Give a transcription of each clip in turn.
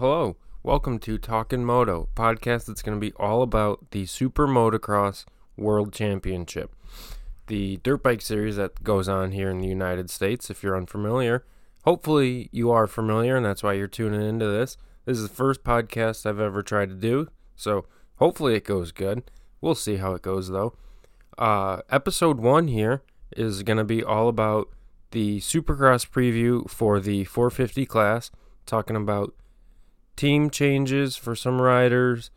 Hello, welcome to Talkin' Moto, podcast that's going to be all about the Super Motocross World Championship, the dirt bike series that goes on here in the United States. If you're unfamiliar, hopefully you are familiar, and that's why you're tuning into this. This is the first podcast I've ever tried to do, so hopefully it goes good. We'll see how it goes though. Uh, episode one here is going to be all about the Supercross preview for the 450 class, talking about team changes for some riders,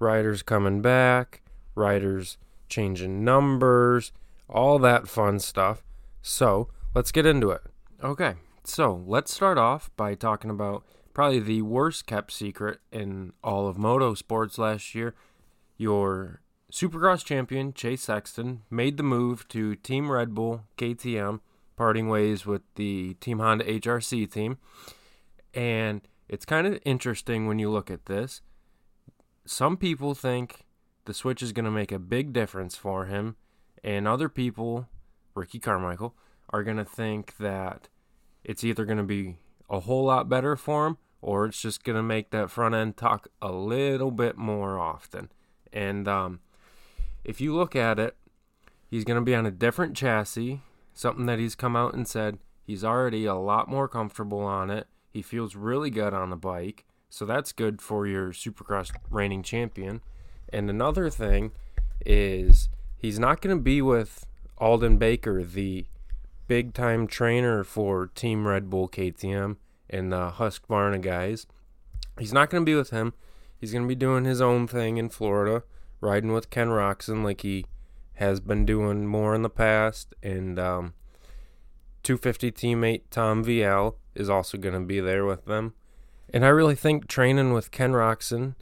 riders coming back, riders changing numbers, all that fun stuff. So let's get into it. Okay, so let's start off by talking about probably the worst kept secret in all of moto sports last year. Your Supercross champion, Chase Sexton, made the move to Team Red Bull KTM, parting ways with the Team Honda HRC team. And it's kind of interesting when you look at this. Some people think the switch is going to make a big difference for him, and other people, Ricky Carmichael, are going to think that it's either going to be a whole lot better for him or it's just going to make that front end talk a little bit more often. And um, if you look at it, he's going to be on a different chassis, something that he's come out and said he's already a lot more comfortable on it. He feels really good on the bike, so that's good for your Supercross reigning champion. And another thing is he's not going to be with Aldon Baker, the big time trainer for Team Red Bull KTM and the Husqvarna guys. He's not going to be with him. He's going to be doing his own thing in Florida, riding with Ken Roczen like he has been doing more in the past. And um, 250 teammate Tom Vialle is also going to be there with them. And I really think training with Ken Roczen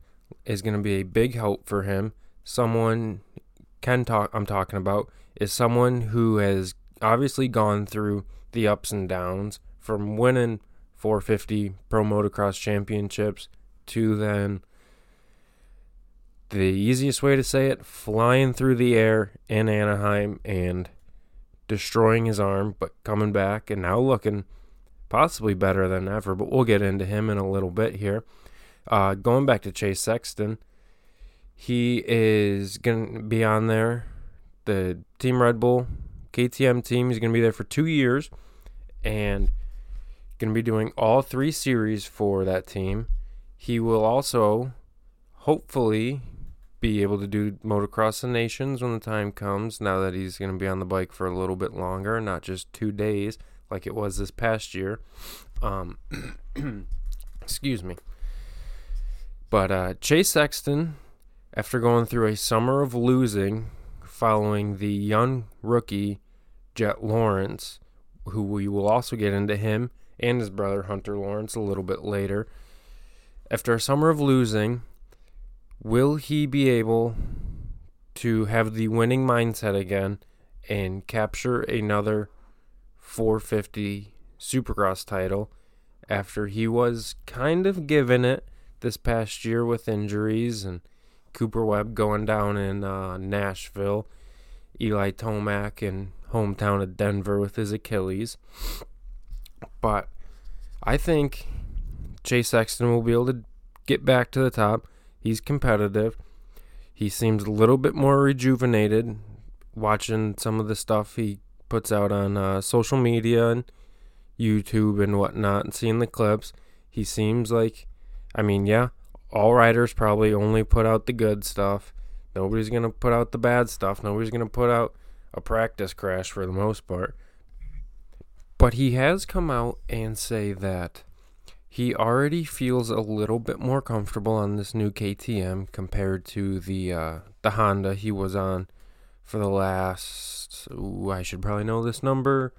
is going to be a big help for him. Someone Ken talk I'm talking about is someone who has obviously gone through the ups and downs from winning 450 Pro Motocross Championships to then the easiest way to say it, flying through the air in Anaheim and destroying his arm, but coming back and now looking possibly better than ever. But we'll get into him in a little bit here. Uh, going back to Chase Sexton, he is going to be on there. The Team Red Bull KTM team. He's going to be there for two years and going to be doing all three series for that team. He will also hopefully be able to do motocross the nations when the time comes now that he's going to be on the bike for a little bit longer not just two days like it was this past year. Um, excuse me. But uh, chase sexton after going through a summer of losing following the young rookie jett lawrence who we will also get into him and his brother hunter lawrence a little bit later. After a summer of losing Will he be able to have the winning mindset again and capture another 450 Supercross title after he was kind of given it this past year with injuries and Cooper Webb going down in uh, Nashville, Eli Tomac in hometown of Denver with his Achilles. But I think Chase Sexton will be able to get back to the top. He's competitive. He seems a little bit more rejuvenated watching some of the stuff he puts out on uh, social media and YouTube and whatnot and seeing the clips. He seems like, I mean, yeah, all writers probably only put out the good stuff. Nobody's going to put out the bad stuff. Nobody's going to put out a practice crash for the most part. But he has come out and say that he already feels a little bit more comfortable on this new KTM compared to the uh, the Honda he was on for the last. Ooh, I should probably know this number.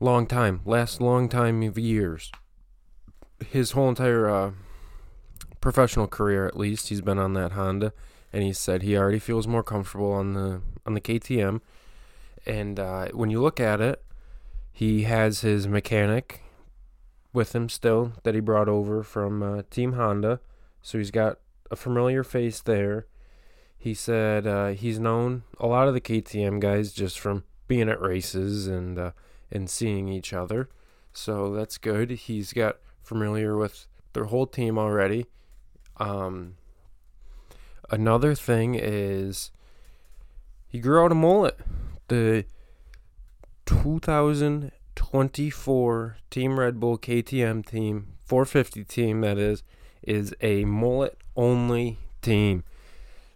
Long time, last long time of years. His whole entire uh, professional career, at least, he's been on that Honda, and he said he already feels more comfortable on the on the KTM. And uh, when you look at it, he has his mechanic with him still that he brought over from uh, Team Honda. So he's got a familiar face there. He said uh, he's known a lot of the KTM guys just from being at races and uh, and seeing each other. So that's good. He's got familiar with their whole team already. Um, another thing is he grew out a mullet. The 2024 Team Red Bull KTM team, 450 team that is, is a mullet only team.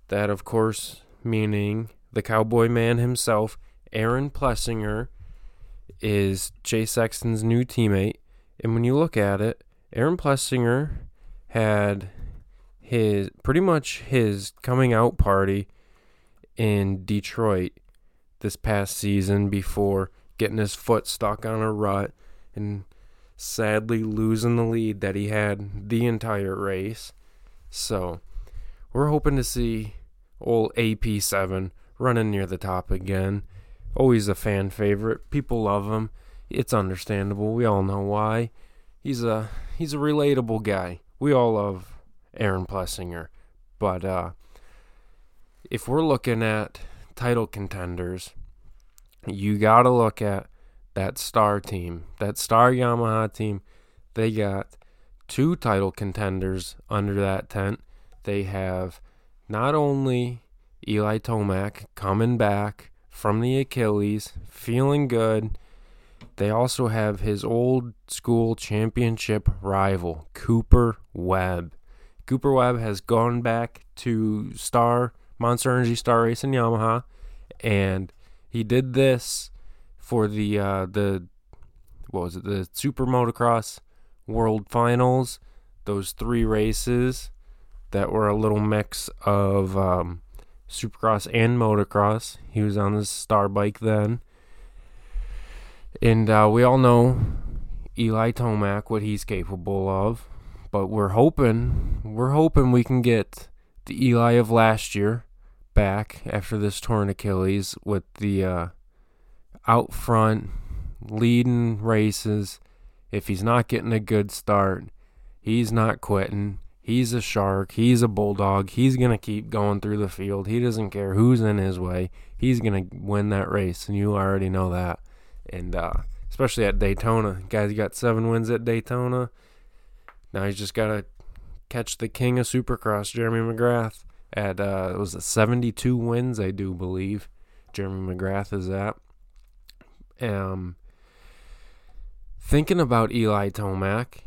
That, of course, meaning the cowboy man himself, Aaron Plessinger, is Chase Sexton's new teammate. And when you look at it, Aaron Plessinger had his pretty much his coming out party in Detroit this past season before getting his foot stuck on a rut and sadly losing the lead that he had the entire race. So, we're hoping to see old AP7 running near the top again. Always a fan favorite. People love him. It's understandable. We all know why. He's a he's a relatable guy. We all love Aaron Plessinger. But uh if we're looking at title contenders, you got to look at that star team, that star Yamaha team. They got two title contenders under that tent. They have not only Eli Tomac coming back from the Achilles, feeling good. They also have his old school championship rival, Cooper Webb. Cooper Webb has gone back to Star Monster Energy Star Racing Yamaha, and he did this for the uh, the what was it the Super Motocross World Finals. Those three races that were a little mix of um, Supercross and motocross. He was on his star bike then. And uh, we all know Eli Tomac, what he's capable of. But we're hoping, we're hoping we can get the Eli of last year back after this torn Achilles with the uh, out front leading races. If he's not getting a good start, he's not quitting. He's a shark. He's a bulldog. He's going to keep going through the field. He doesn't care who's in his way. He's going to win that race, and you already know that. And uh, especially at Daytona. Guy's got seven wins at Daytona. Now he's just got to catch the king of Supercross, Jeremy McGrath, at, uh, it was 72 wins, I do believe. Jeremy McGrath is at. Um, thinking about Eli Tomac,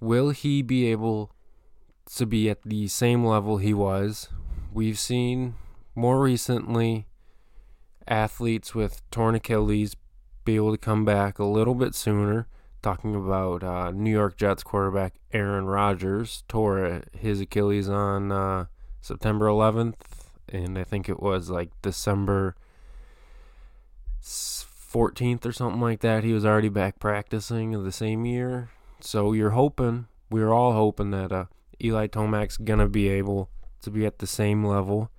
will he be able to be at the same level he was. We've seen more recently athletes with torn Achilles be able to come back a little bit sooner. Talking about uh, New York Jets quarterback Aaron Rodgers tore his Achilles on uh, September 11th, and I think it was like December 14th or something like that. He was already back practicing the same year. So you're hoping, we're all hoping that uh, Eli Tomac's gonna be able to be at the same level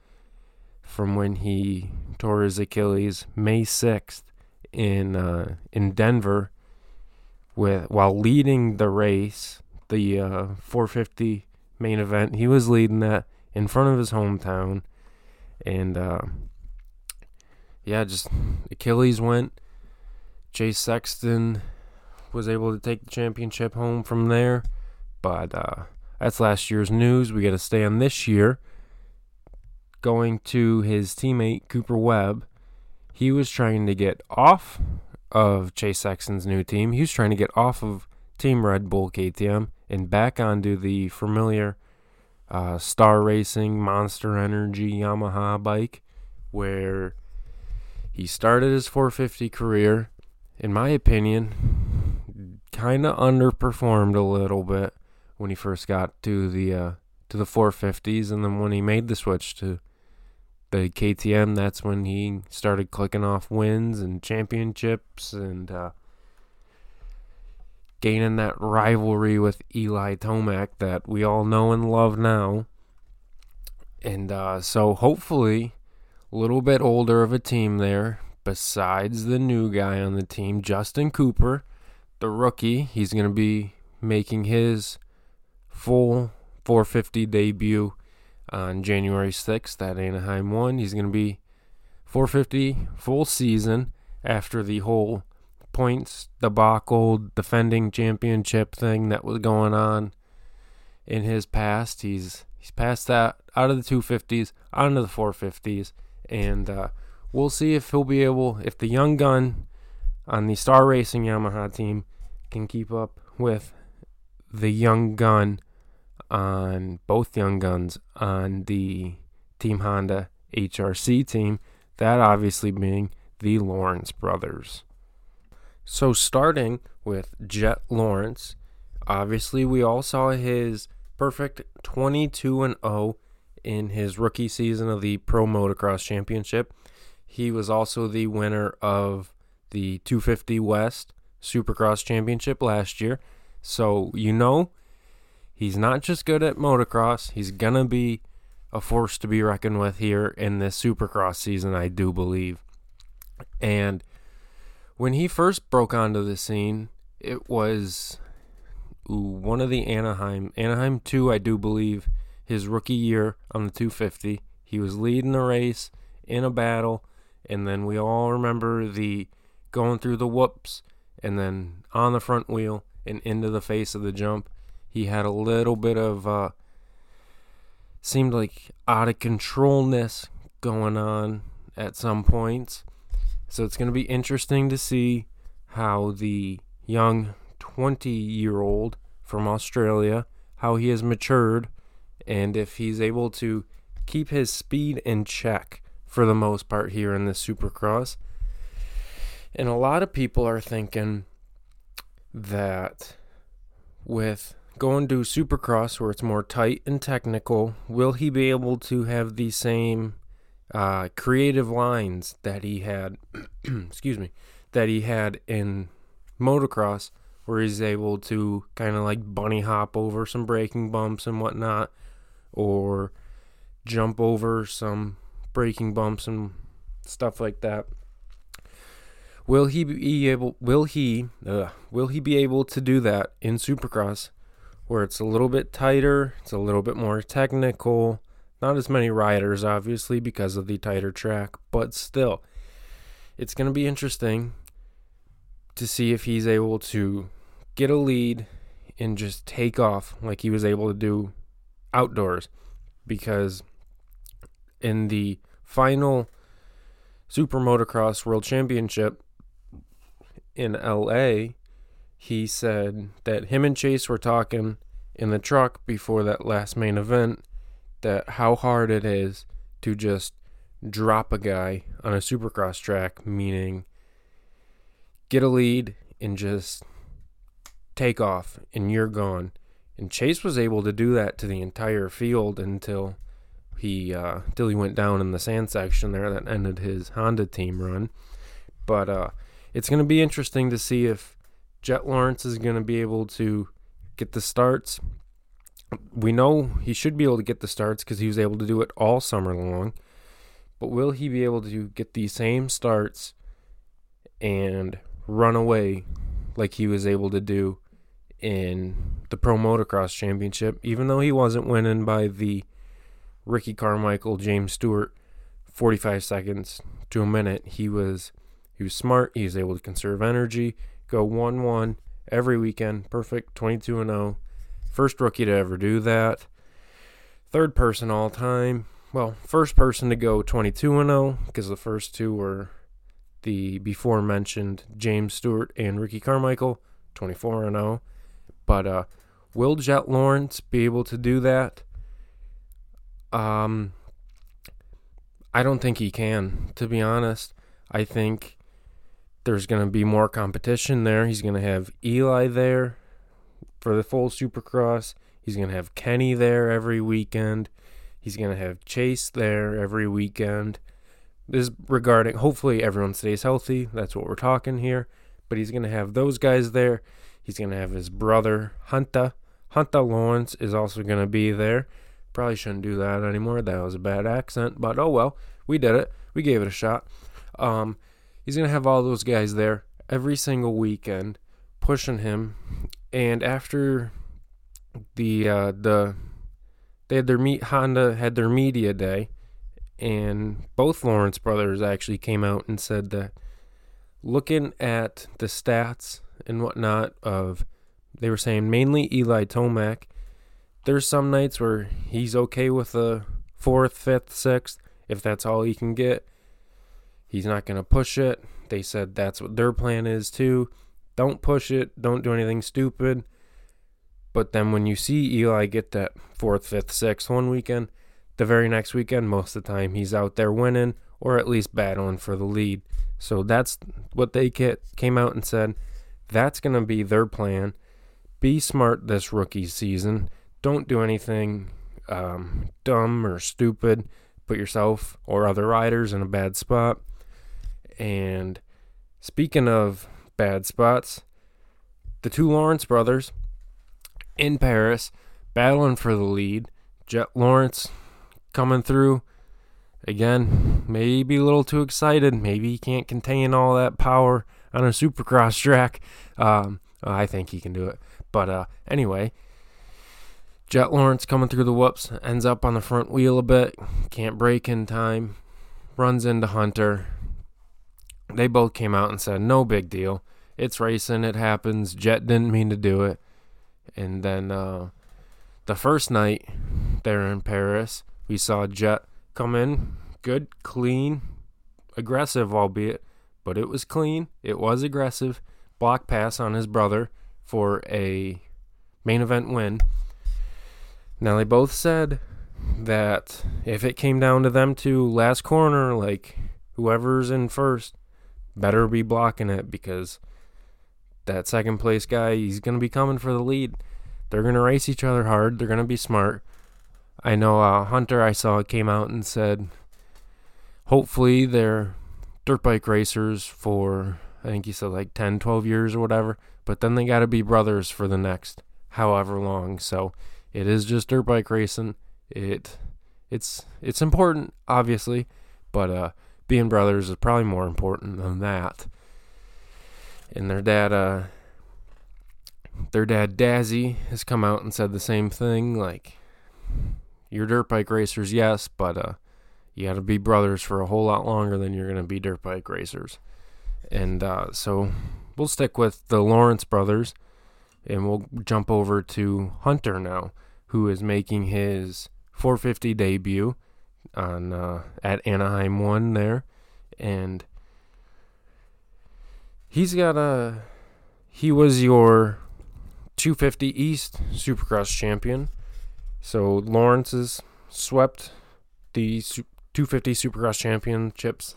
from when he tore his Achilles May 6th in uh, in Denver with while leading the race, the uh, 450 main event. He was leading that in front of his hometown, and uh, yeah, just Achilles went. Chase Sexton was able to take the championship home from there, but uh, that's last year's news. We got to stay on this year. Going to his teammate Cooper Webb, he was trying to get off of Chase Sexton's new team. He was trying to get off of Team Red Bull KTM and back onto the familiar uh, Star Racing Monster Energy Yamaha bike, where he started his 450 career. In my opinion, kind of underperformed a little bit when he first got to the uh, to the 450s, and then when he made the switch to the KTM, that's when he started clicking off wins and championships and uh, gaining that rivalry with Eli Tomac that we all know and love now. And uh, so hopefully, a little bit older of a team there, besides the new guy on the team, Justin Cooper, the rookie. He's going to be making his full 450 debut on January 6th at Anaheim 1. He's going to be 450 full season after the whole points debacle defending championship thing that was going on in his past. He's he's passed that out of the 250s onto the 450s, and uh, we'll see if he'll be able, if the young gun on the Star Racing Yamaha team can keep up with the young gun on both young guns on the Team Honda HRC team, that obviously being the Lawrence brothers. So, starting with Jett Lawrence, obviously, we all saw his perfect 22 and 0 in his rookie season of the Pro Motocross Championship. He was also the winner of the 250 West Supercross Championship last year. So, you know, he's not just good at motocross, he's going to be a force to be reckoned with here in this Supercross season, I do believe. And when he first broke onto the scene, it was one of the Anaheim, Anaheim 2, I do believe, his rookie year on the 250. He was leading the race in a battle, and then we all remember the going through the whoops and then on the front wheel and into the face of the jump. He had a little bit of uh, seemed like out of controlness going on at some points. So it's going to be interesting to see how the young 20 year old from Australia, how he has matured, and if he's able to keep his speed in check for the most part here in the Supercross. And a lot of people are thinking that with going to Supercross where it's more tight and technical, will he be able to have the same uh, creative lines that he had, excuse me, that he had in motocross, where he's able to kind of like bunny hop over some braking bumps and whatnot, or jump over some braking bumps and stuff like that. Will he be able? Will he? Will he be able to do that in Supercross? where it's a little bit tighter, it's a little bit more technical. Not as many riders, obviously, because of the tighter track, but still, it's going to be interesting to see if he's able to get a lead and just take off like he was able to do outdoors. Because in the final Super Motocross World Championship in LA, he said that him and Chase were talking in the truck before that last main event that how hard it is to just drop a guy on a supercross track, meaning get a lead and just take off and you're gone. And Chase was able to do that to the entire field until he uh, until he went down in the sand section there that ended his Honda team run. But uh, it's going to be interesting to see if Jett Lawrence is going to be able to get the starts. We know he should be able to get the starts because he was able to do it all summer long. But will he be able to get the same starts and run away like he was able to do in the Pro Motocross Championship, even though he wasn't winning by the Ricky Carmichael, James Stewart 45 seconds to a minute. He was he was smart, he was able to conserve energy, go 1 1 every weekend. Perfect 22 and 0. First rookie to ever do that. Third person all time. Well, first person to go 22 and 0 because the first two were the before mentioned James Stewart and Ricky Carmichael, 24 and 0. But uh, will Jett Lawrence be able to do that? Um, I don't think he can, to be honest. I think there's going to be more competition there. He's going to have Eli there for the full Supercross. He's going to have Kenny there every weekend. He's going to have Chase there every weekend. This regarding, hopefully, everyone stays healthy. That's what we're talking here. But he's going to have those guys there. He's going to have his brother, Hunter. Hunter Lawrence is also going to be there. Probably shouldn't do that anymore. That was a bad accent. But oh well, we did it. We gave it a shot. Um, he's going to have all those guys there every single weekend pushing him. And after the uh, the they had their meet Honda had their media day, and both Lawrence brothers actually came out and said that looking at the stats and whatnot of they were saying mainly Eli Tomac there's some nights where he's okay with a fourth, fifth, sixth, if that's all he can get. He's not going to push it. They said that's what their plan is too. Don't push it. Don't do anything stupid. But then when you see Eli get that fourth, fifth, sixth one weekend, the very next weekend, most of the time he's out there winning or at least battling for the lead. So that's what they get, came out and said. That's going to be their plan. Be smart this rookie season. Don't do anything um, dumb or stupid. Put yourself or other riders in a bad spot. And speaking of bad spots, the two Lawrence brothers in Paris battling for the lead. Jett Lawrence coming through. Again, maybe a little too excited. Maybe he can't contain all that power on a supercross track. Um, I think he can do it. But uh, anyway, Jett Lawrence coming through the whoops, ends up on the front wheel a bit, can't brake in time, runs into Hunter. They both came out and said, no big deal. It's racing, it happens. Jett didn't mean to do it. And then uh, the first night there in Paris, we saw Jett come in good, clean, aggressive, albeit, but it was clean. It was aggressive. Block pass on his brother for a main event win. Now, they both said that if it came down to them two last corner, like whoever's in first, better be blocking it because that second place guy, he's going to be coming for the lead. They're going to race each other hard. They're going to be smart. I know uh, Hunter, I saw, came out and said, hopefully they're dirt bike racers for, I think he said like 10, 12 years or whatever, but then they got to be brothers for the next however long. So it is just dirt bike racing. It it's it's important, obviously, but uh, being brothers is probably more important than that. And their dad, uh, their dad Dazzy, has come out and said the same thing. Like, you're dirt bike racers, yes, but uh, you got to be brothers for a whole lot longer than you're to be dirt bike racers. And uh, so we'll stick with the Lawrence brothers, and we'll jump over to Hunter now, who is making his 450 debut on uh, at Anaheim One there, and he's got a he was your 250 East Supercross champion so Lawrence has swept the 250 Supercross championships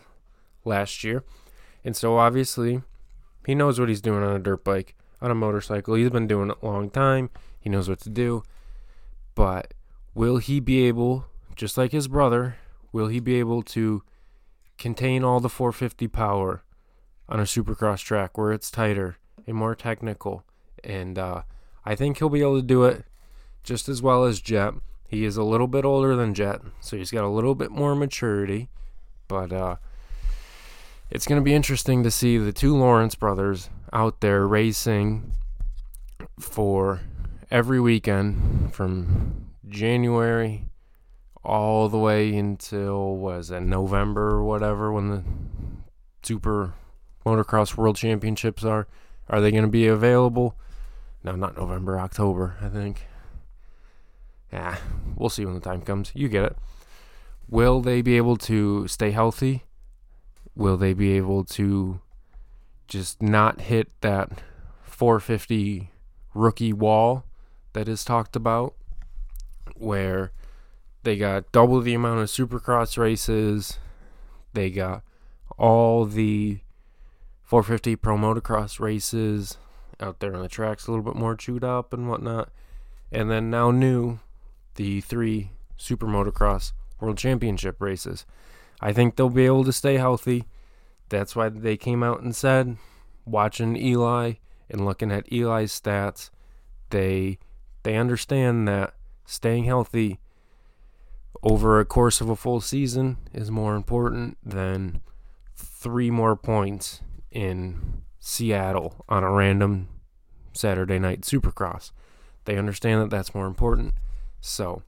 last year. And so obviously he knows what he's doing on a dirt bike, on a motorcycle. He's been doing it a long time. He knows what to do. But will he be able, just like his brother, will he be able to contain all the 450 power on a supercross track where it's tighter and more technical? And uh, I think he'll be able to do it just as well as Jett. He is a little bit older than Jett, so he's got a little bit more maturity. But uh, it's going to be interesting to see the two Lawrence brothers out there racing for every weekend from January all the way until was it November or whatever when the Super Motocross World Championships are. Are they going to be available? No, not November, October, I think. Yeah, we'll see when the time comes. You get it. Will they be able to stay healthy? Will they be able to just not hit that 450 rookie wall that is talked about, where they got double the amount of supercross races, they got all the 450 pro motocross races out there on the tracks a little bit more chewed up and whatnot. And then now new the three Super Motocross World Championship races. I think they'll be able to stay healthy. That's why they came out and said, watching Eli and looking at Eli's stats, they they understand that staying healthy over a course of a full season is more important than three more points in Seattle on a random Saturday night supercross. They understand that that's more important. So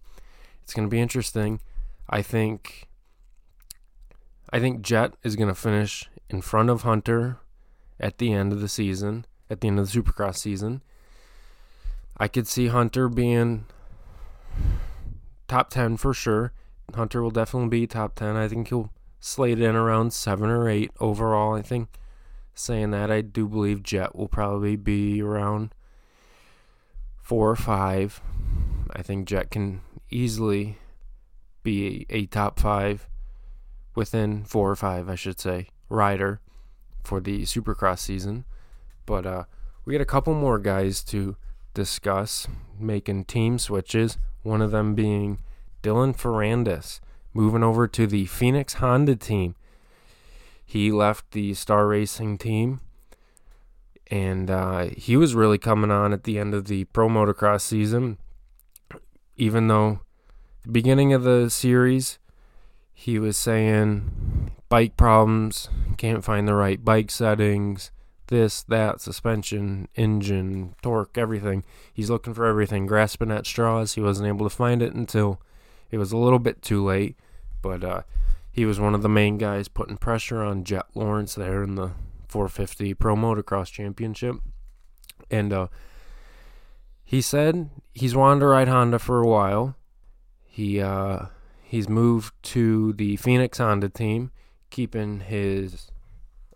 it's going to be interesting. I think I think Jett is going to finish in front of Hunter at the end of the season, at the end of the Supercross season. I could see Hunter being top 10 for sure. Hunter will definitely be top 10. I think he'll slate in around 7 or 8 overall. I think saying that, I do believe Jett will probably be around 4 or 5. I think Jett can easily be a, top 5 within 4 or 5, I should say, rider for the Supercross season. But uh, we got a couple more guys to discuss making team switches. One of them being Dylan Ferrandis moving over to the Phoenix Honda team. He left the Star Racing team, and uh, he was really coming on at the end of the Pro Motocross season. Even though the beginning of the series, he was saying bike problems, can't find the right bike settings, this, that, suspension, engine, torque, everything. He's looking for everything, grasping at straws. He wasn't able to find it until it was a little bit too late. But uh, he was one of the main guys putting pressure on Jett Lawrence there in the 450 Pro Motocross Championship. And uh, he said he's wanted to ride Honda for a while. He uh, he's moved to the Phoenix Honda team, keeping his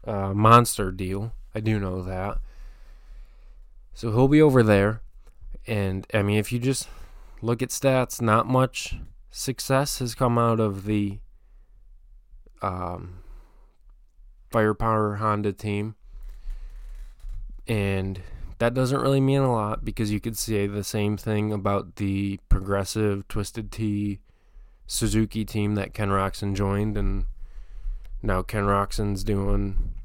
uh, monster deal. I do know that. So he'll be over there. And I mean, if you just look at stats, not much success has come out of the um, firepower Honda team. And that doesn't really mean a lot because you could say the same thing about the progressive Twisted Tea Suzuki team that Ken Roczen joined. And now Ken Roczen's doing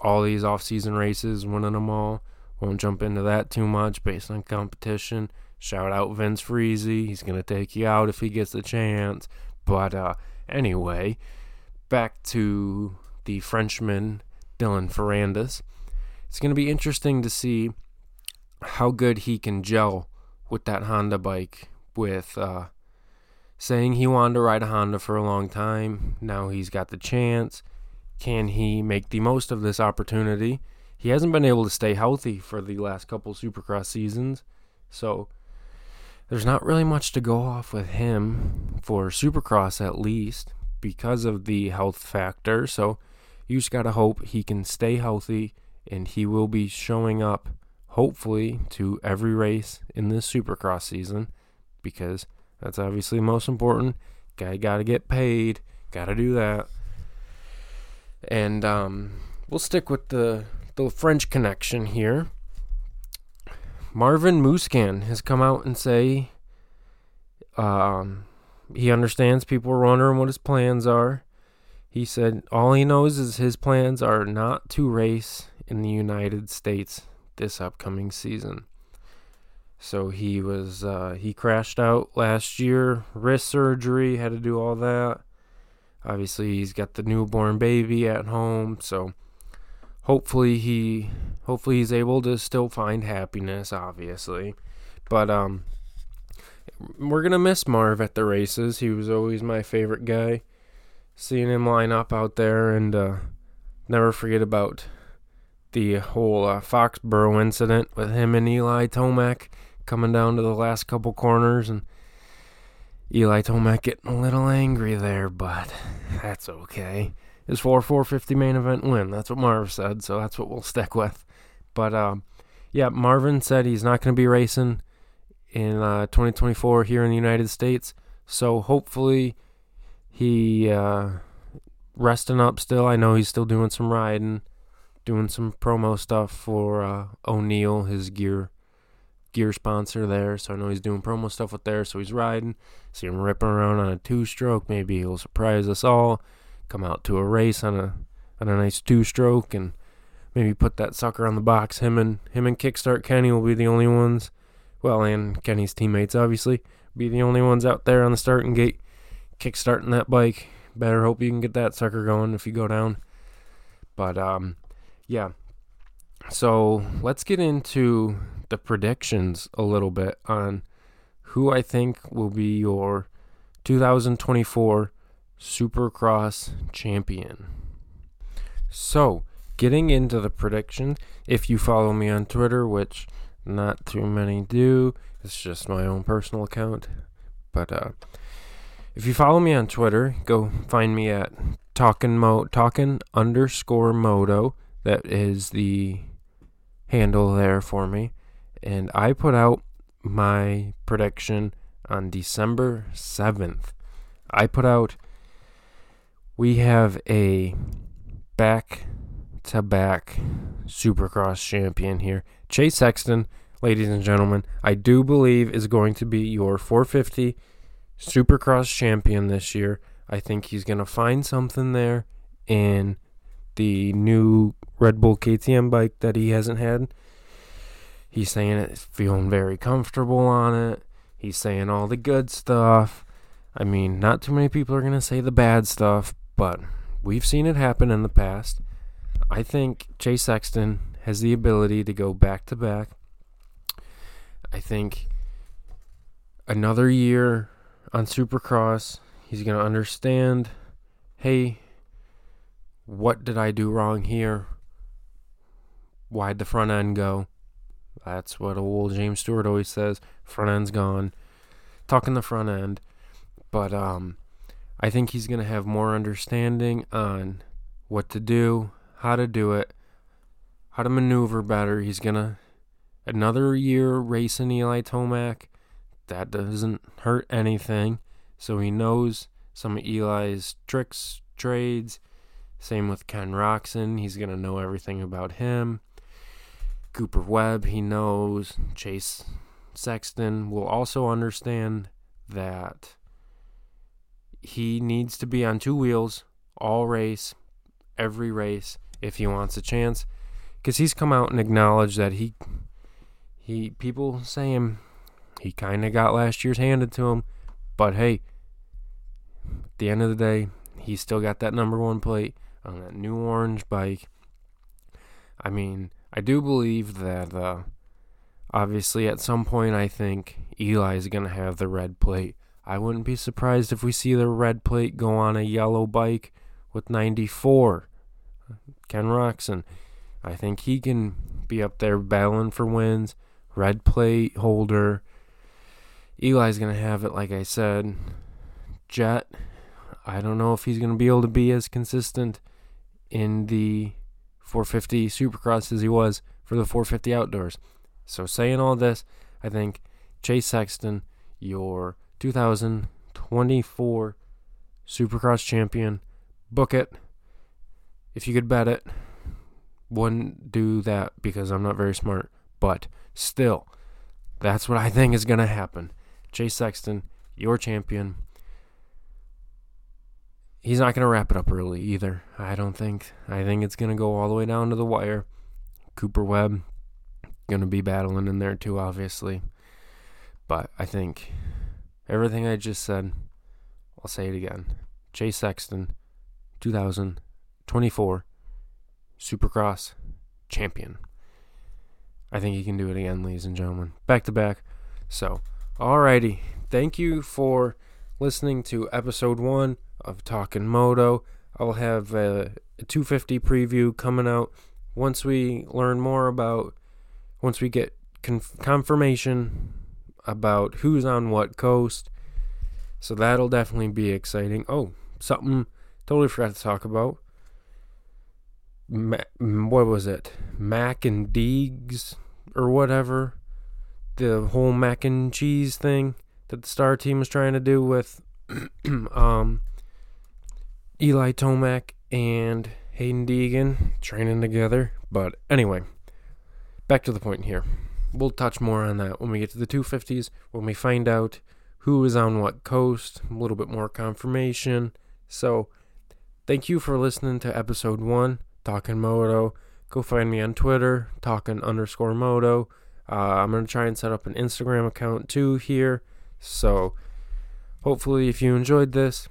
all these off-season races, winning them all. Won't jump into that too much based on competition. Shout out Vince Friese. He's going to take you out if he gets the chance. But uh, anyway, back to the Frenchman, Dylan Ferrandis. It's going to be interesting to see how good he can gel with that Honda bike. With uh, saying he wanted to ride a Honda for a long time, now he's got the chance. Can he make the most of this opportunity? He hasn't been able to stay healthy for the last couple Supercross seasons, so there's not really much to go off with him for Supercross at least because of the health factor. So you just got to hope he can stay healthy and he will be showing up hopefully to every race in this Supercross season because that's obviously most important. Guy got to get paid, got to do that. And um, we'll stick with the the French connection here. Marvin Musquin has come out and say um, he understands people are wondering what his plans are. He said all he knows is his plans are not to race in the United States this upcoming season. So he was uh, he crashed out last year, wrist surgery, had to do all that. Obviously, he's got the newborn baby at home, so hopefully he hopefully he's able to still find happiness obviously. But um we're gonna miss marv at the races. He was always my favorite guy. Seeing him line up out there and uh never forget about the whole uh, foxborough incident with him and eli tomac coming down to the last couple corners and eli tomac getting a little angry there but that's okay His for a 450 main event win. That's what Marv said, so that's what we'll stick with. But um, yeah, Marvin said he's not going to be racing in uh, 2024 here in the United States. So hopefully he uh, resting up still. I know he's still doing some riding, doing some promo stuff for uh, O'Neal, his gear gear sponsor there. So I know he's doing promo stuff with there. So he's riding. See him ripping around on a two stroke. Maybe he'll surprise us all come out to a race on a on a nice two stroke and maybe put that sucker on the box. Him and him and Kickstart Kenny will be the only ones. Well, and Kenny's teammates obviously be the only ones out there on the starting gate, kickstarting that bike. Better hope you can get that sucker going if you go down. But um, yeah. So let's get into the predictions a little bit on who I think will be your 2024 Supercross champion. So, getting into the prediction, if you follow me on Twitter, which not too many do, it's just my own personal account. But uh, if you follow me on Twitter, go find me at talking mo talking underscore moto. That is the handle there for me. And I put out my prediction on December 7th. I put out we have a back to back supercross champion here. Chase Sexton, ladies and gentlemen, I do believe is going to be your 450 supercross champion this year. I think he's going to find something there in the new Red Bull KTM bike that he hasn't had. He's saying it's feeling very comfortable on it. He's saying all the good stuff. I mean, not too many people are going to say the bad stuff, but we've seen it happen in the past. I think Chase Sexton has the ability to go back to back. I think another year on Supercross, he's going to understand hey, what did I do wrong here? Why'd the front end go? That's what old James Stewart always says. Front end's gone. Talking the front end. But um, I think he's going to have more understanding on what to do, how to do it, how to maneuver better. He's going to another year racing Eli Tomac. That doesn't hurt anything. So he knows some of Eli's tricks, trades. Same with Ken Roczen. He's going to know everything about him. Cooper Webb, he knows. Chase Sexton will also understand that he needs to be on two wheels all race, every race, if he wants a chance. Because he's come out and acknowledged that he, he people say him, he kind of got last year's handed to him. But hey, at the end of the day, he still got that number one plate on that new orange bike. I mean, I do believe that uh, obviously at some point I think Eli is going to have the red plate. I wouldn't be surprised if we see the red plate go on a yellow bike with 94. Ken Roczen. I think he can be up there battling for wins. Red plate holder. Eli's going to have it, like I said. Jett. I don't know if he's going to be able to be as consistent in the 450 Supercross as he was for the 450 outdoors. So, saying all this, I think Chase Sexton, your 2024 Supercross champion. Book it. If you could bet it, wouldn't do that because I'm not very smart. But still, that's what I think is going to happen. Chase Sexton, your champion. He's not going to wrap it up early either. I don't think. I think it's going to go all the way down to the wire. Cooper Webb going to be battling in there too, obviously. But I think Everything I just said, I'll say it again. Chase Sexton, 2024 Supercross champion. I think he can do it again, ladies and gentlemen. Back to back. So, alrighty. Thank you for listening to episode one of Talking Moto. I'll have a, a 250 preview coming out once we learn more about, once we get conf- confirmation about who's on what coast. So that'll definitely be exciting. Oh, something totally forgot to talk about. Ma- what was it? Mac and Deegs or whatever. The whole mac and cheese thing that the star team was trying to do with um, Eli Tomac and Haiden Deegan training together. But anyway, back to the point here we'll touch more on that when we get to the 250s, when we find out who is on what coast, a little bit more confirmation. So, thank you for listening to episode one, Talking Moto. Go find me on Twitter, talking underscore moto. Uh, I'm going to try and set up an Instagram account too here. So, hopefully, if you enjoyed this,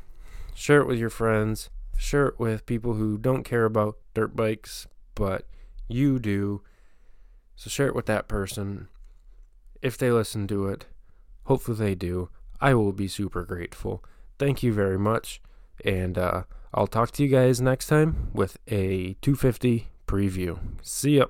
share it with your friends, share it with people who don't care about dirt bikes, but you do. So share it with that person. If they listen to it, hopefully they do. I will be super grateful. Thank you very much. And uh, I'll talk to you guys next time with a 250 preview. See ya.